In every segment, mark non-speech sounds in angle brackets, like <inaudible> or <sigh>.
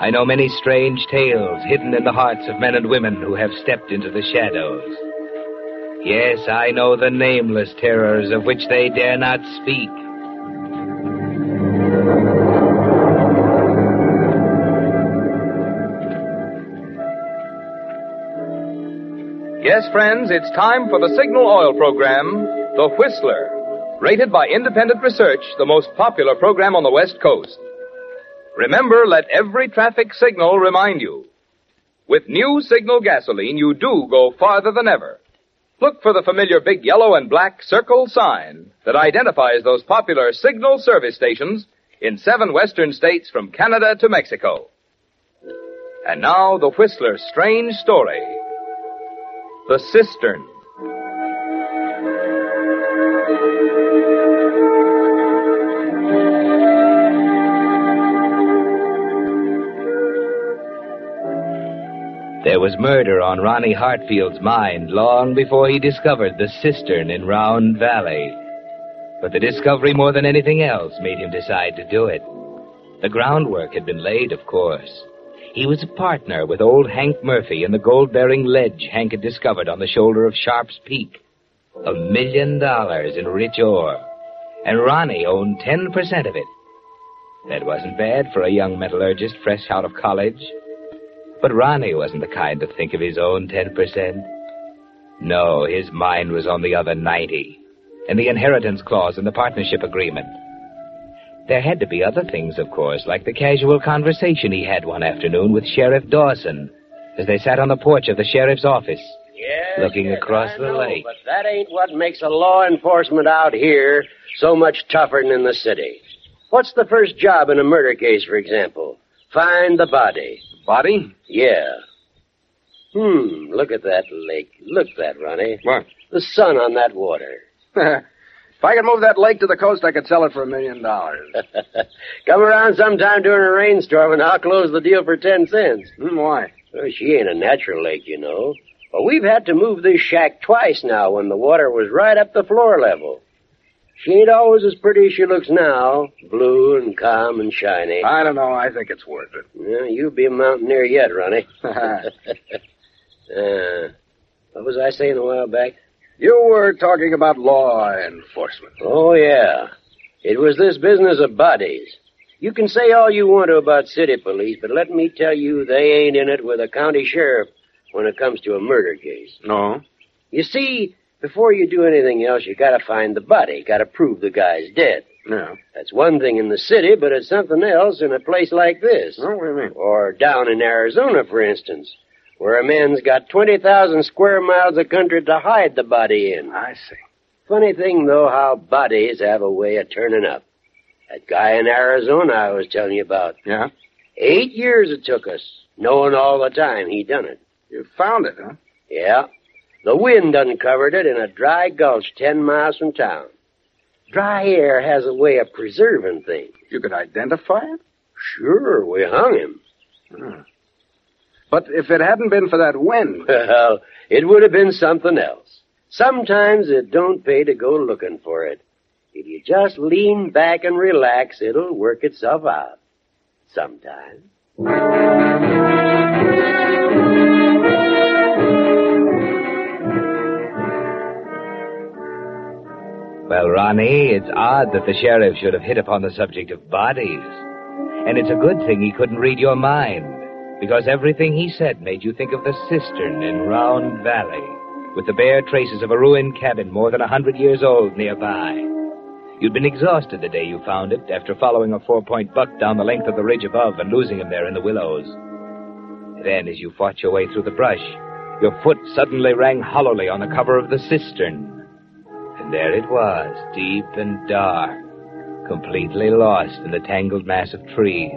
I know many strange tales hidden in the hearts of men and women who have stepped into the shadows. Yes, I know the nameless terrors of which they dare not speak. Yes, friends, it's time for the Signal Oil Program, The Whistler. Rated by independent research, the most popular program on the West Coast. Remember, let every traffic signal remind you. With new Signal gasoline, you do go farther than ever. Look for the familiar big yellow and black circle sign that identifies those popular Signal service stations in seven western states from Canada to Mexico. And now, the Whistler's strange story. The Cistern. There was murder on Ronnie Hartfield's mind long before he discovered the cistern in Round Valley. But the discovery, more than anything else, made him decide to do it. The groundwork had been laid, of course. He was a partner with old Hank Murphy in the gold bearing ledge Hank had discovered on the shoulder of Sharp's Peak. A million dollars in rich ore. And Ronnie owned 10% of it. That wasn't bad for a young metallurgist fresh out of college. But Ronnie wasn't the kind to think of his own 10%. No, his mind was on the other 90, and the inheritance clause in the partnership agreement. There had to be other things, of course, like the casual conversation he had one afternoon with Sheriff Dawson as they sat on the porch of the sheriff's office, Yes, looking yes, across I the know, lake. But that ain't what makes a law enforcement out here so much tougher than in the city. What's the first job in a murder case, for example? Find the body. Body? Yeah. Hmm, look at that lake. Look at that, Ronnie. What? The sun on that water. <laughs> if I could move that lake to the coast, I could sell it for a million dollars. <laughs> Come around sometime during a rainstorm and I'll close the deal for ten cents. Hmm, why? Well, she ain't a natural lake, you know. But we've had to move this shack twice now when the water was right up the floor level. She ain't always as pretty as she looks now, blue and calm and shiny. I don't know. I think it's worth it. Yeah, you'll be a mountaineer yet, Ronnie. <laughs> <laughs> uh, what was I saying a while back? you were talking about law enforcement. Oh, yeah. It was this business of bodies. You can say all you want to about city police, but let me tell you, they ain't in it with a county sheriff when it comes to a murder case. No. You see, before you do anything else, you gotta find the body. Gotta prove the guy's dead. Yeah. That's one thing in the city, but it's something else in a place like this. Oh, what do you mean? Or down in Arizona, for instance, where a man's got 20,000 square miles of country to hide the body in. I see. Funny thing, though, how bodies have a way of turning up. That guy in Arizona I was telling you about. Yeah? Eight years it took us, knowing all the time he done it. You found it, huh? Yeah. The wind uncovered it in a dry gulch ten miles from town. Dry air has a way of preserving things. You could identify it? Sure, we hung him. Hmm. But if it hadn't been for that wind, <laughs> Well, it would have been something else. Sometimes it don't pay to go looking for it. If you just lean back and relax, it'll work itself out. Sometime. Well, Ronnie, it's odd that the sheriff should have hit upon the subject of bodies. And it's a good thing he couldn't read your mind. because everything he said made you think of the cistern in Round Valley, with the bare traces of a ruined cabin more than a hundred years old nearby. You'd been exhausted the day you found it after following a four-point buck down the length of the ridge above and losing him there in the willows. Then, as you fought your way through the brush, your foot suddenly rang hollowly on the cover of the cistern. And there it was, deep and dark, completely lost in the tangled mass of trees.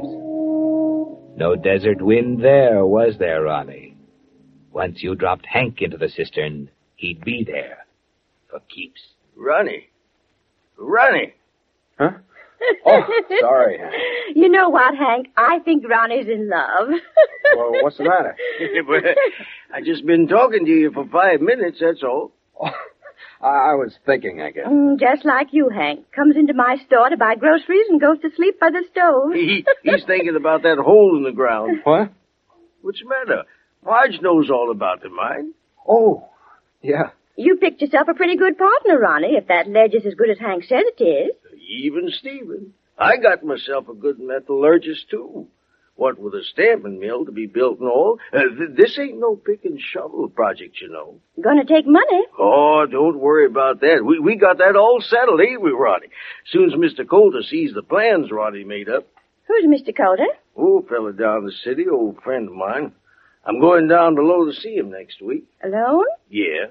No desert wind there, was there, Ronnie? Once you dropped Hank into the cistern, he'd be there. For keeps. Ronnie. Ronnie. Huh? <laughs> Oh, sorry. You know what, Hank? I think Ronnie's in love. <laughs> Well, what's the matter? <laughs> I've just been talking to you for five minutes, that's all. Oh, I, I was thinking, I guess. Mm, just like you, Hank. Comes into my store to buy groceries and goes to sleep by the stove. He, <laughs> he's thinking about that hole in the ground. What? What's the matter? Marge knows all about the mine. Oh, yeah. You picked yourself a pretty good partner, Ronnie, if that ledge is as good as Hank says it is. Even Stephen. I got myself a good metallurgist, too. What with a stamping mill to be built and all, uh, th- this ain't no pick and shovel project, you know. Gonna take money. Oh, don't worry about that. We we got that all settled, ain't we, Roddy? Soon as Mr. Coulter sees the plans Roddy made up. Who's Mr. Coulter? Oh, fella down the city, old friend of mine. I'm going down below to see him next week. Alone? Yeah.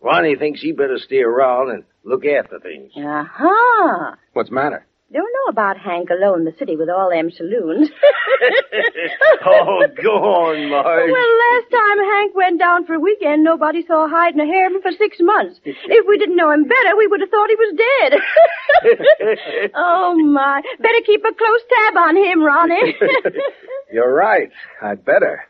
Ronnie thinks he better stay around and look after things. Aha. What's the matter? Don't know about Hank alone in the city with all them saloons. <laughs> oh, go on, Marge. Well, last time Hank went down for a weekend, nobody saw a hide nor hair of him for six months. If we didn't know him better, we would have thought he was dead. <laughs> oh, my. Better keep a close tab on him, Ronnie. <laughs> You're right. I'd better.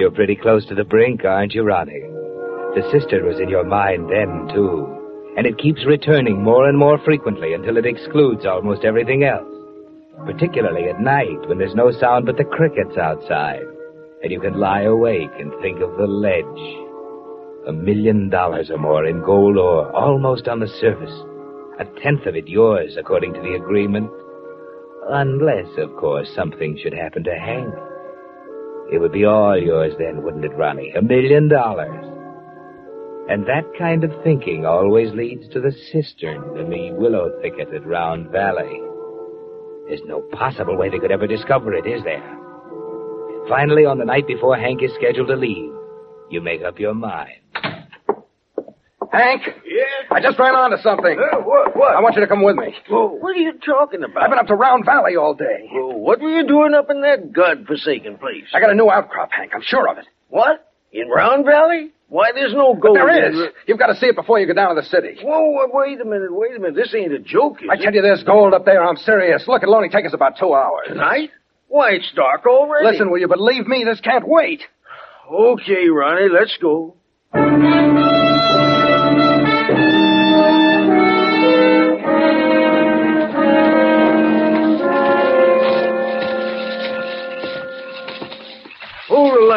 You're pretty close to the brink, aren't you, Ronnie? The cistern was in your mind then, too. And it keeps returning more and more frequently until it excludes almost everything else. Particularly at night when there's no sound but the crickets outside. And you can lie awake and think of the ledge. A million dollars or more in gold ore, almost on the surface. A tenth of it yours, according to the agreement. Unless, of course, something should happen to Hank. It would be all yours then, wouldn't it, Ronnie? A million dollars. And that kind of thinking always leads to the cistern in the willow thicket at Round Valley. There's no possible way they could ever discover it, is there? Finally, on the night before Hank is scheduled to leave, you make up your mind. Hank, Yeah? I just ran onto something. Uh, what? What? I want you to come with me. Well, what are you talking about? I've been up to Round Valley all day. Well, what were you doing up in that godforsaken place? I got a new outcrop, Hank. I'm sure of it. What? In Round Valley? Why, there's no But gold. there in is. the- You've got to see it before you go down to the city. Whoa, wait a minute, wait a minute. This ain't a joke, is I it? tell you, there's gold up there. I'm serious. Look, it'll only take us about two hours. Tonight? Why, it's dark already. Listen, will you believe me? This can't wait. Okay, Ronnie, let's go.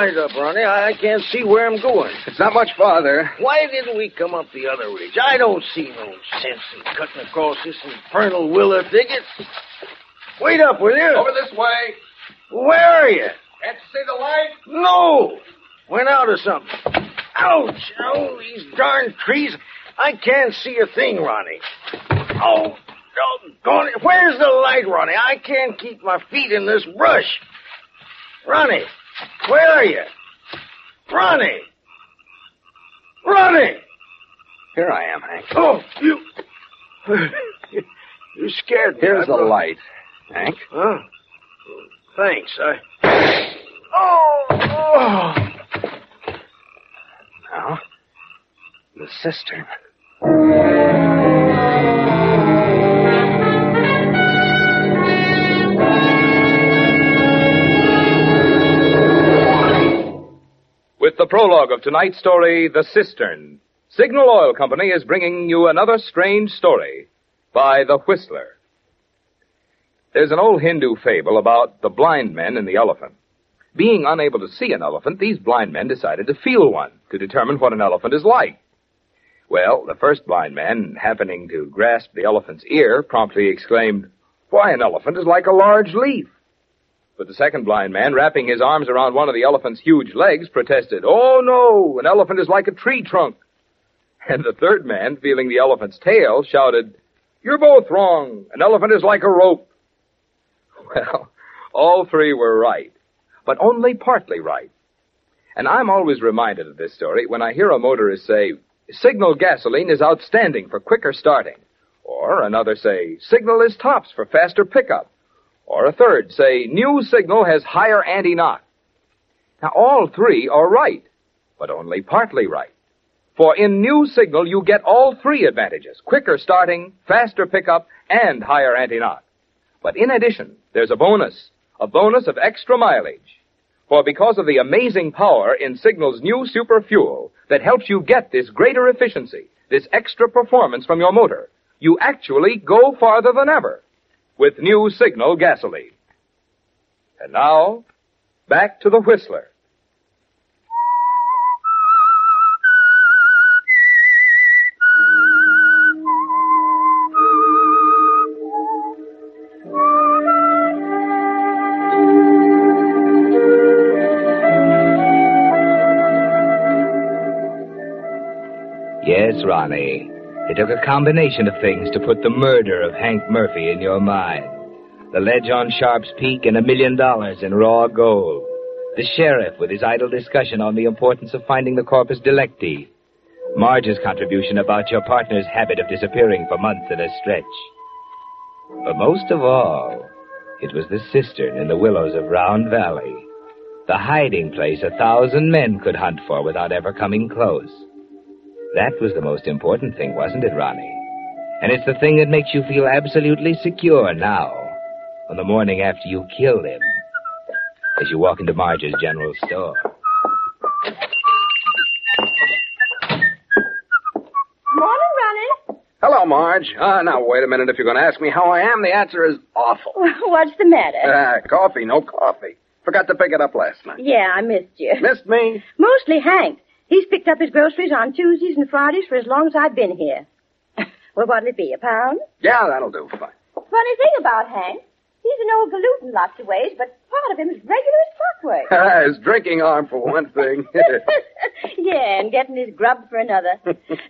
Light up, Ronnie. I I can't see where I'm going. It's not much farther. Why didn't we come up the other ridge? I don't see no sense in cutting across this infernal willow thicket. Wait up, will you? Over this way. Where are you? Can't you see the light? No! Went out or something. Ouch! Oh, these darn trees. I can't see a thing, Ronnie. Oh, doggone it. Where's the light, Ronnie? I can't keep my feet in this brush. Ronnie, where are you? Ronnie! Ronnie! Here I am, Hank. Oh, you... you scared me. Here's the light. Hank? Huh? Thanks. I. Oh, oh. Now, the cistern. With the prologue of tonight's story, The Cistern, Signal Oil Company is bringing you another strange story by The Whistler. There's an old Hindu fable about the blind men and the elephant. Being unable to see an elephant, these blind men decided to feel one to determine what an elephant is like. Well, the first blind man, happening to grasp the elephant's ear, promptly exclaimed, Why, an elephant is like a large leaf. But the second blind man, wrapping his arms around one of the elephant's huge legs, protested, Oh no, an elephant is like a tree trunk. <laughs> And the third man, feeling the elephant's tail, shouted, You're both wrong. An elephant is like a rope. <laughs> Well, all three were right, but only partly right. And I'm always reminded of this story when I hear a motorist say, Signal gasoline is outstanding for quicker starting. Or another say, Signal is tops for faster pickup. Or a third say, New Signal has higher anti-knock. Now all three are right, but only partly right. For in New Signal you get all three advantages. Quicker starting, faster pickup, and higher anti-knock. But in addition, there's a bonus. A bonus of extra mileage. For because of the amazing power in Signal's new super fuel that helps you get this greater efficiency, this extra performance from your motor, you actually go farther than ever with new Signal gasoline. And now, back to the Whistler. Yes, Ronnie. It took a combination of things to put the murder of Hank Murphy in your mind. The ledge on Sharp's Peak and a million dollars in raw gold. The sheriff with his idle discussion on the importance of finding the corpus delicti. Marge's contribution about your partner's habit of disappearing for months at a stretch. But most of all, it was the cistern in the willows of Round Valley. The hiding place a thousand men could hunt for without ever coming close. That was the most important thing, wasn't it, Ronnie? And it's the thing that makes you feel absolutely secure now, on the morning after you killed him, as you walk into Marge's general store. Morning, Ronnie. Hello, Marge. Uh, now, wait a minute. If you're going to ask me how I am, the answer is awful. <laughs> What's the matter? Uh, coffee, no coffee. Forgot to pick it up last night. yeah, I missed you. Missed me? Mostly Hank. He's picked up his groceries on Tuesdays and Fridays for as long as I've been here. <laughs> well, what'll it be, a pound? Yeah, that'll do. Fine. Funny thing about Hank. He's an old galoot in lots of ways, but part of him is regular as clockwork. <laughs> his drinking arm, for one thing. <laughs> yeah, and getting his grub for another.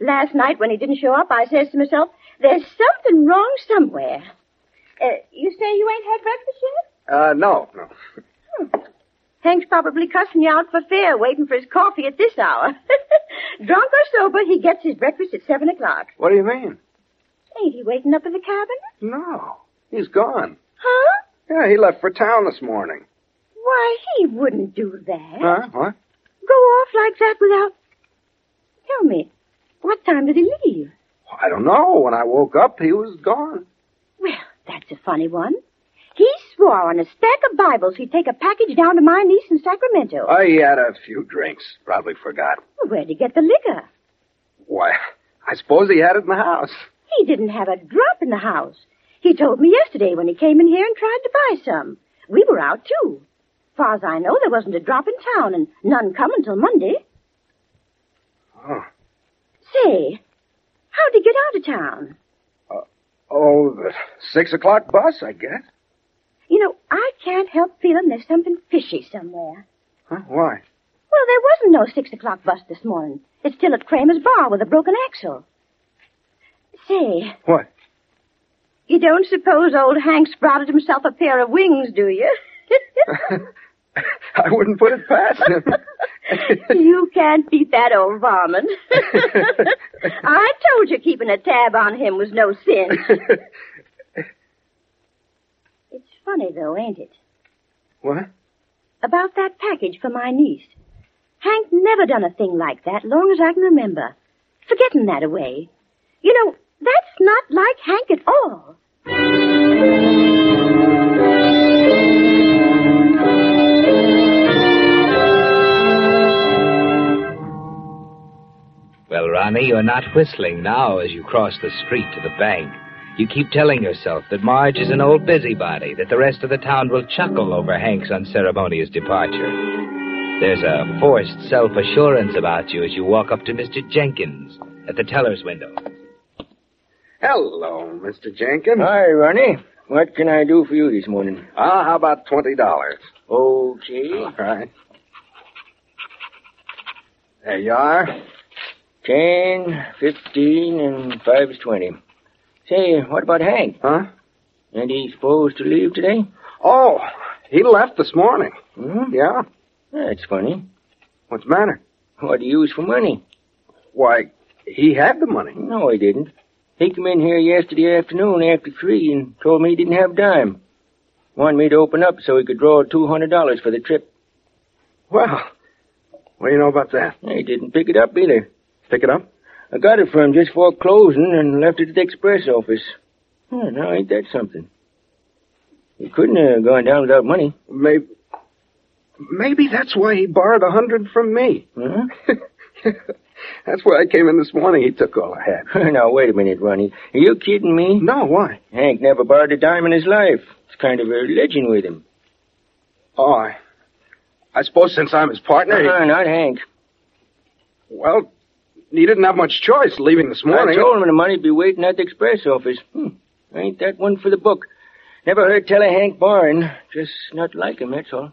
Last night when he didn't show up, I says to myself, there's something wrong somewhere. Uh, you say you ain't had breakfast yet? uh, no, no. Hank's probably cussing you out for fair, waiting for his coffee at this hour. <laughs> Drunk or sober, he gets his breakfast at seven o'clock. What do you mean? Ain't he waiting up in the cabin? No. He's gone. Huh? Yeah, he left for town this morning. Why, he wouldn't do that. Huh? What? Go off like that without. Tell me, what time did he leave? I don't know. When I woke up, he was gone. Well, that's a funny one. Swore on a stack of Bibles he'd take a package down to my niece in Sacramento. I had a few drinks. Probably forgot. Well, where'd he get the liquor? Why, I suppose he had it in the house. He didn't have a drop in the house. He told me yesterday when he came in here and tried to buy some. We were out, too. Far as I know, there wasn't a drop in town, and none come until Monday. Oh. Say, how'd he get out of town? Uh, oh, the six o'clock bus, I guess. You know, I can't help feeling there's something fishy somewhere. Huh? Why? Well, there wasn't no six o'clock bus this morning. It's still at Kramer's bar with a broken axle. Say, What? you don't suppose old Hank sprouted himself a pair of wings, do you? <laughs> I wouldn't put it past him. <laughs> you can't beat that old varmint. <laughs> I told you keeping a tab on him was no sin. It's funny, though, ain't it? what? About that package for my niece. Hank never done a thing like that long as I can remember. Forgetting that away. You know, that's not like Hank at all. Well, Ronnie, you're not whistling now as you cross the street to the bank. You keep telling yourself that Marge is an old busybody, that the rest of the town will chuckle over Hank's unceremonious departure. There's a forced self-assurance about you as you walk up to Mr. Jenkins, at the teller's window. Hello, Mr. Jenkins. Hi, Ronnie. What can I do for you this morning? Ah, how about twenty dollars? Okay. All right. There you are. Ten, fifteen, and five is twenty. Say, what about Hank? Huh? And he supposed to leave today? Oh, he left this morning. Hmm? Yeah. That's funny. What's the matter? What do you use for money? Why, he had the money. No, he didn't. He came in here yesterday afternoon after three and told me he didn't have a dime. Wanted me to open up so he could draw two hundred dollars for the trip. Well, what do you know about that? He didn't pick it up either. Pick it up. I got it from him just before closing and left it at the express office. Oh, now ain't that something? He couldn't have gone down without money. Maybe. Maybe that's why he borrowed a hundred from me. Huh? <laughs> that's why I came in this morning. He took all I had. <laughs> now, wait a minute, Ronnie. Are you kidding me? No, why? Hank never borrowed a dime in his life. It's kind of a religion with him. Oh, I, I suppose since I'm his partner, he- Uh, not Hank. well, he didn't have much choice leaving this morning. I told him the money'd be waiting at the express office. Hmm. Ain't that one for the book? Never heard tell of Hank borrowing. Just not like him, that's all.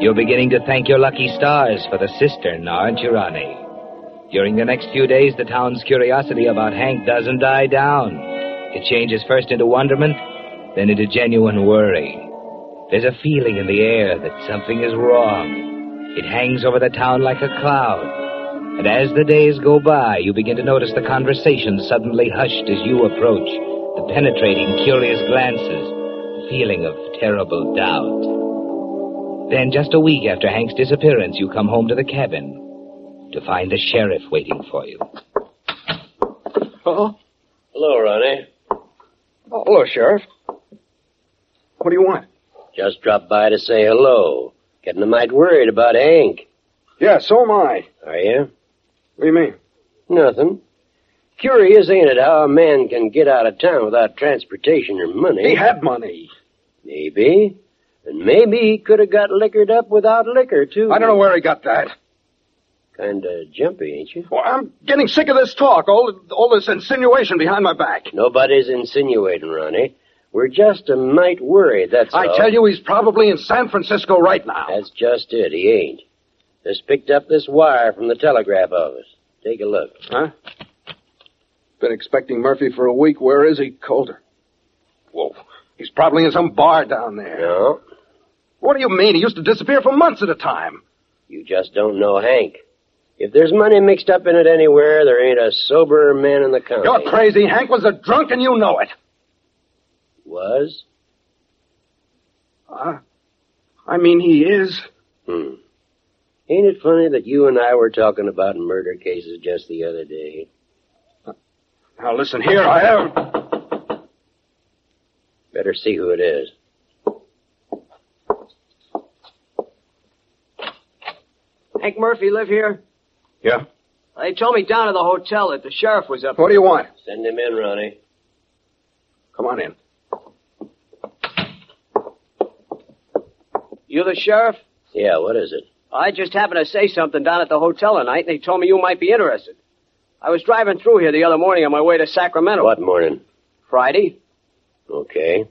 You're beginning to thank your lucky stars for the cistern, aren't you, Ronnie? During the next few days, the town's curiosity about Hank doesn't die down. It changes first into wonderment, then into genuine worry. There's a feeling in the air that something is wrong. It hangs over the town like a cloud. And as the days go by, you begin to notice the conversation suddenly hushed as you approach, the penetrating, curious glances, the feeling of terrible doubt. Then, just a week after Hank's disappearance, you come home to the cabin to find the sheriff waiting for you. Oh, Hello, Ronnie. oh, hello, Sheriff. What do you want? Just dropped by to say hello. Getting a mite worried about Hank. Yeah, so am I. Are you? What do you mean? Nothing. Curious, ain't it, how a man can get out of town without transportation or money? He had money. Maybe. And maybe he could have got liquored up without liquor, too. I don't know where he got that. Kinda jumpy, ain't you? Well, I'm getting sick of this talk, all, all this insinuation behind my back. Nobody's insinuating, Ronnie. We're just a mite worried, that's all. I all. tell you, he's probably in San Francisco right now. That's just it. He ain't. Just picked up this wire from the telegraph office. Take a look. Huh? Been expecting Murphy for a week. Where is he? Coulter. Whoa. He's probably in some bar down there. No, What do you mean? He used to disappear for months at a time. you just don't know Hank. If there's money mixed up in it anywhere, there ain't a soberer man in the county. You're crazy. Hank was a drunk and you know it. Was? Uh, I mean, he is. Hmm. Ain't it funny that you and I were talking about murder cases just the other day? Now listen here, I have. Better see who it is. Hank Murphy live here? Yeah. They told me down at the hotel that the sheriff was up. What do you want? Send him in, Ronnie. Come on in. You the sheriff? Yeah, what is it? I just happened to say something down at the hotel tonight, and they told me you might be interested. I was driving through here the other morning on my way to Sacramento. What morning? Friday. Okay.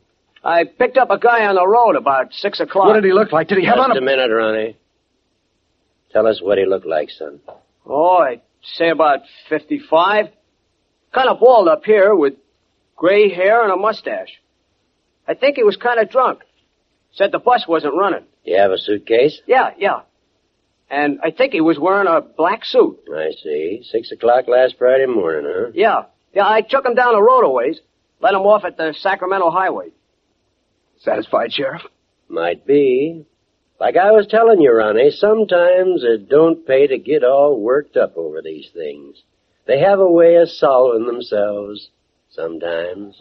I picked up a guy on the road about six o'clock. What did he look like? Did he have Just on a a... minute, Ronnie. Tell us what he looked like, son. Oh, I'd say about fifty-five. Kind of bald up here with gray hair and a mustache. I think he was kind of drunk. Said the bus wasn't running. You have a suitcase? Yeah, yeah. And I think he was wearing a black suit. I see. Six o'clock last Friday morning, huh? Yeah. Yeah, I took him down the road a ways. Let him off at the Sacramento Highway. Satisfied, Sheriff? Might be. Like I was telling you, Ronnie, sometimes it don't pay to get all worked up over these things. They have a way of solving themselves. Sometimes.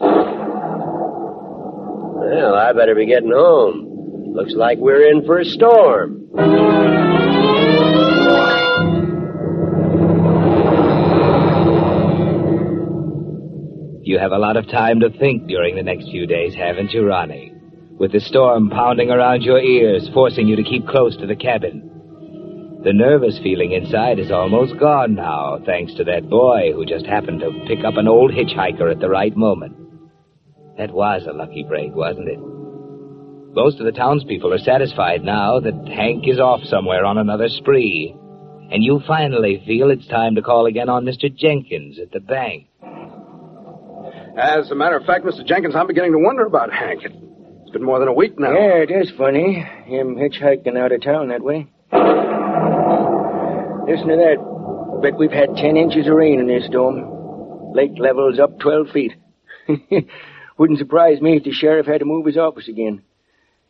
Well, I better be getting home. Looks like we're in for a storm. You have a lot of time to think during the next few days, haven't you, Ronnie? with the storm pounding around your ears, forcing you to keep close to the cabin. The nervous feeling inside is almost gone now, thanks to that boy who just happened to pick up an old hitchhiker at the right moment. That was a lucky break, wasn't it? Most of the townspeople are satisfied now that Hank is off somewhere on another spree. And you finally feel it's time to call again on Mr. Jenkins at the bank. As a matter of fact, Mr. Jenkins, I'm beginning to wonder about Hank. It's been more than a week now. Yeah, it is funny. Him hitchhiking out of town that way. Listen to that. Bet we've had ten inches of rain in this storm. Lake level's up twelve feet. <laughs> Wouldn't surprise me if the sheriff had to move his office again.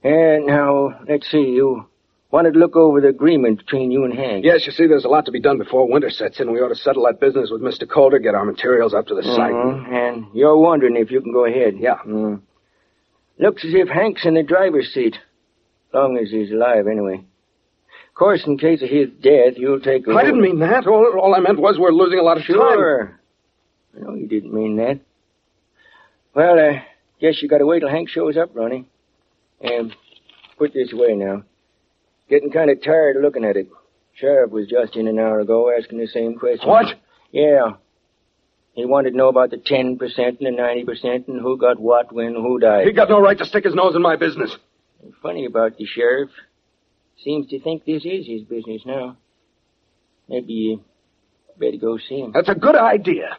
And now, let's see, you wanted to look over the agreement between you and Hank. Yes, you see, there's a lot to be done before winter sets in. We ought to settle that business with Mr. Calder, get our materials up to the site. Mhm, And you're wondering if you can go ahead. Yeah. Mm. Looks as if Hank's in the driver's seat. Long as he's alive, anyway. Of course, in case of his death, you'll take over. I didn't mean that. All, all I meant was we're losing a lot of time. Sure. I know you didn't mean that. Well, uh, guess you gotta wait till Hank shows up, Ronnie. And put this away now. Getting kind of tired of looking at it. Sheriff was just in an hour ago asking the same question. What? Yeah. He wanted to know about the 10% and the 90% and who got what when, who died. He got no right to stick his nose in my business. Funny about the sheriff. Seems to think this is his business now. Maybe you better go see him. That's a good idea.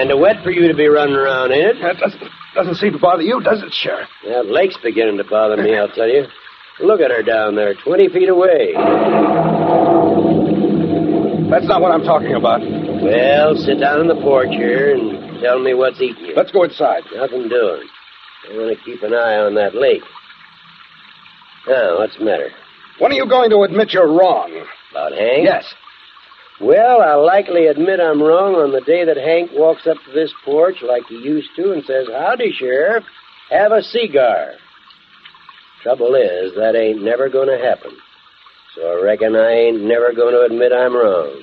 Kind of wet for you to be running around, ain't it? That doesn't, doesn't seem to bother you, does it, Sheriff? That lake's beginning to bother me, I'll tell you. Look at her down there, 20 feet away. That's not what I'm talking about. Well, sit down in the porch here and tell me what's eating you. Let's go inside. Nothing doing. I want to keep an eye on that lake. Now, what's the matter? When are you going to admit you're wrong? About Hank? Yes. Well, I'll likely admit I'm wrong on the day that Hank walks up to this porch like he used to and says, Howdy, Sheriff. Have a cigar. Trouble is, that ain't never going to happen. So I reckon I ain't never going to admit I'm wrong.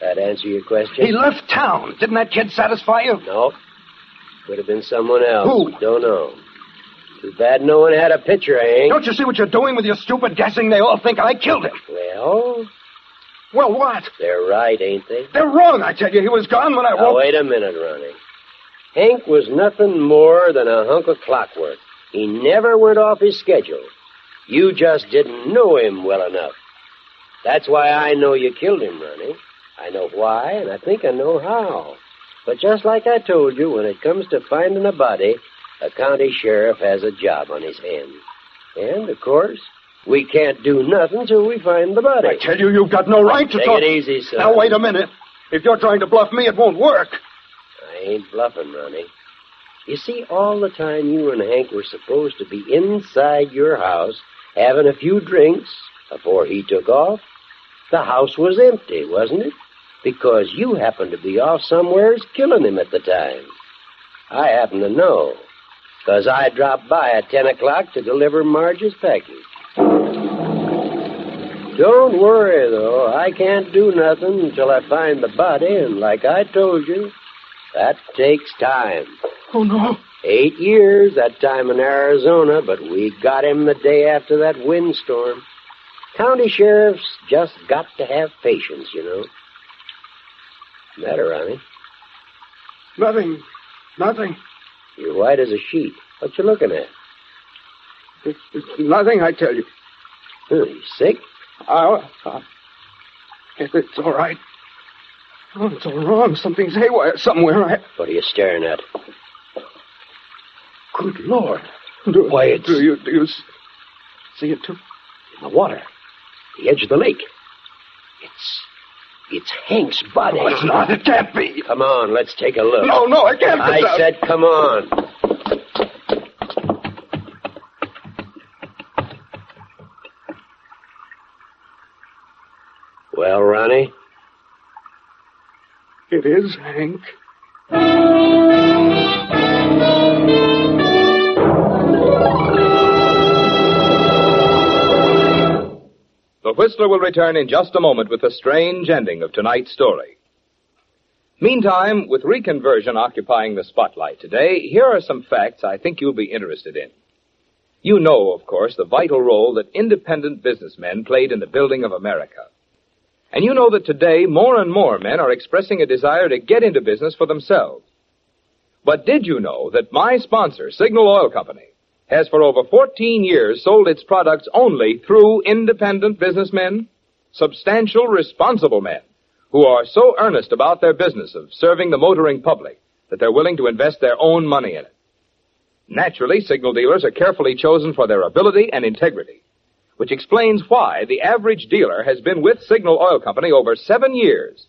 That answer your question? He left town. Didn't that kid satisfy you? No. Could have been someone else. Who? Don't know. Too bad no one had a picture of Hank. Don't you see what you're doing with your stupid guessing? They all think I killed him. Well, Well, what? they're right, ain't they? They're wrong, I tell you. He was gone when I Now, woke. wait a minute, Ronnie. Hank was nothing more than a hunk of clockwork. He never went off his schedule. You just didn't know him well enough. That's why I know you killed him, Ronnie. I know why, and I think I know how. But just like I told you, when it comes to finding a body, a county sheriff has a job on his hands. And, of course, we can't do nothing till we find the body. I tell you, you've got no right to Take talk. it easy, son. Now, wait a minute. If you're trying to bluff me, it won't work. I ain't bluffing, Ronnie. You see, all the time you and Hank were supposed to be inside your house having a few drinks before he took off, the house was empty, wasn't it? Because you happened to be off somewheres killing him at the time. I happen to know, because I dropped by at 10 o'clock to deliver Marge's package. Don't worry, though. I can't do nothing until I find the body, and like I told you, that takes time. Oh, no. Eight years that time in Arizona, but we got him the day after that windstorm. County sheriffs just got to have patience, you know. Matter, Ronnie? Nothing. Nothing. You're white as a sheet. What you looking at? It's, it's nothing, I tell you. Huh, you sick? I, I, if it's all right. Oh, it's all wrong. Something's haywire somewhere. I, What are you staring at? good Lord. Do, Why, it's- Do you, do you see it, too? In the water. The edge of the lake. It's. It's Hank's body. No, it's not. It can't be. Come on, let's take a look. No, no, I can't. I said, come on. Well, Ronnie, It is Hank. The Whistler will return in just a moment with the strange ending of tonight's story. Meantime, with reconversion occupying the spotlight today, here are some facts I think you'll be interested in. You know, of course, the vital role that independent businessmen played in the building of America. And you know that today more and more men are expressing a desire to get into business for themselves. But did you know that my sponsor, Signal Oil Company, has for over 14 years sold its products only through independent businessmen? Substantial, responsible men who are so earnest about their business of serving the motoring public that they're willing to invest their own money in it. Naturally, signal dealers are carefully chosen for their ability and integrity, which explains why the average dealer has been with Signal Oil Company over seven years.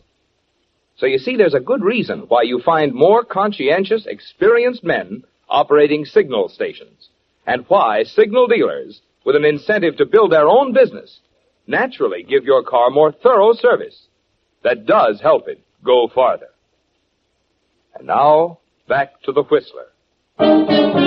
So you see, there's a good reason why you find more conscientious, experienced men operating signal stations, and why signal dealers, with an incentive to build their own business, naturally give your car more thorough service that does help it go farther. And now, back to the Whistler.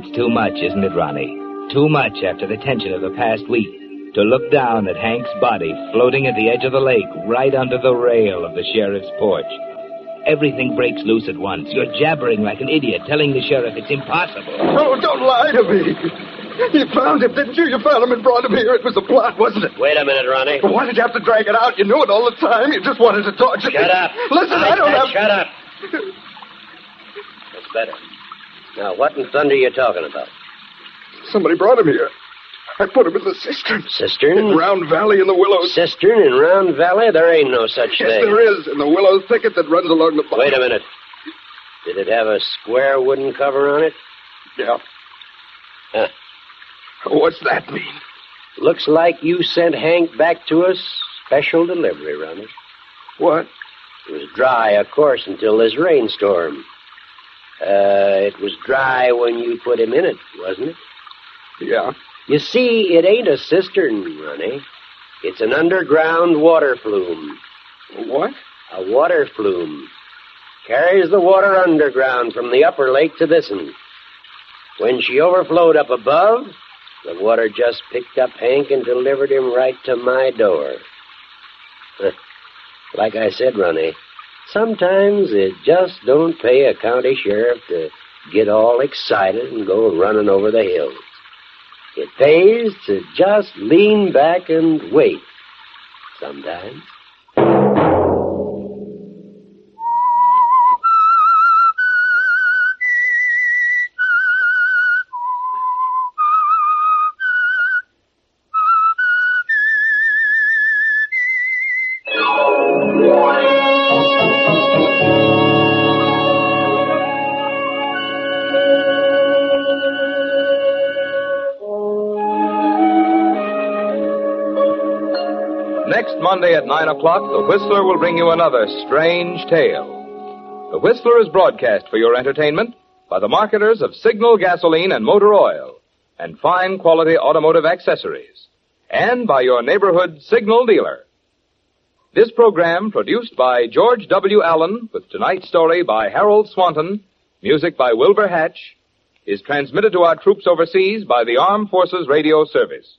It's too much, isn't it, Ronnie? Too much after the tension of the past week to look down at Hank's body floating at the edge of the lake right under the rail of the sheriff's porch. Everything breaks loose at once. You're jabbering like an idiot, telling the sheriff it's impossible. Oh, don't lie to me. You found him, didn't you? You found him and brought him here. It was a plot, wasn't it? Wait a minute, Ronnie. Why did you have to drag it out? You knew it all the time. You just wanted to torture me. Shut up. Listen, I, I don't have... Shut up. <laughs> That's better. Now, what in thunder are you talking about? Somebody brought him here. I put him in the cistern. Cistern? In Round Valley in the willows. Cistern in Round Valley? There ain't no such thing. Yes, thing. there is, in the willow thicket that runs along the bottom. Wait a minute. Did it have a square wooden cover on it? Yeah. Huh. What's that mean? Looks like you sent Hank back to us special delivery, Ronnie. What? It was dry, of course, until this rainstorm. Uh, it was dry when you put him in it, wasn't it? Yeah. You see, it ain't a cistern, Ronnie. It's an underground water flume. What? A water flume. Carries the water underground from the upper lake to this one. When she overflowed up above, the water just picked up Hank and delivered him right to my door. <laughs> like I said, Ronnie, sometimes it just don't pay a county sheriff to get all excited and go running over the hills. It pays to just lean back and wait. Sometimes. Monday at 9 o'clock, The Whistler will bring you another strange tale. The Whistler is broadcast for your entertainment by the marketers of Signal gasoline and motor oil and fine quality automotive accessories, and by your neighborhood Signal dealer. This program, produced by George W. Allen, with tonight's story by Harold Swanton, music by Wilbur Hatch, is transmitted to our troops overseas by the Armed Forces Radio Service.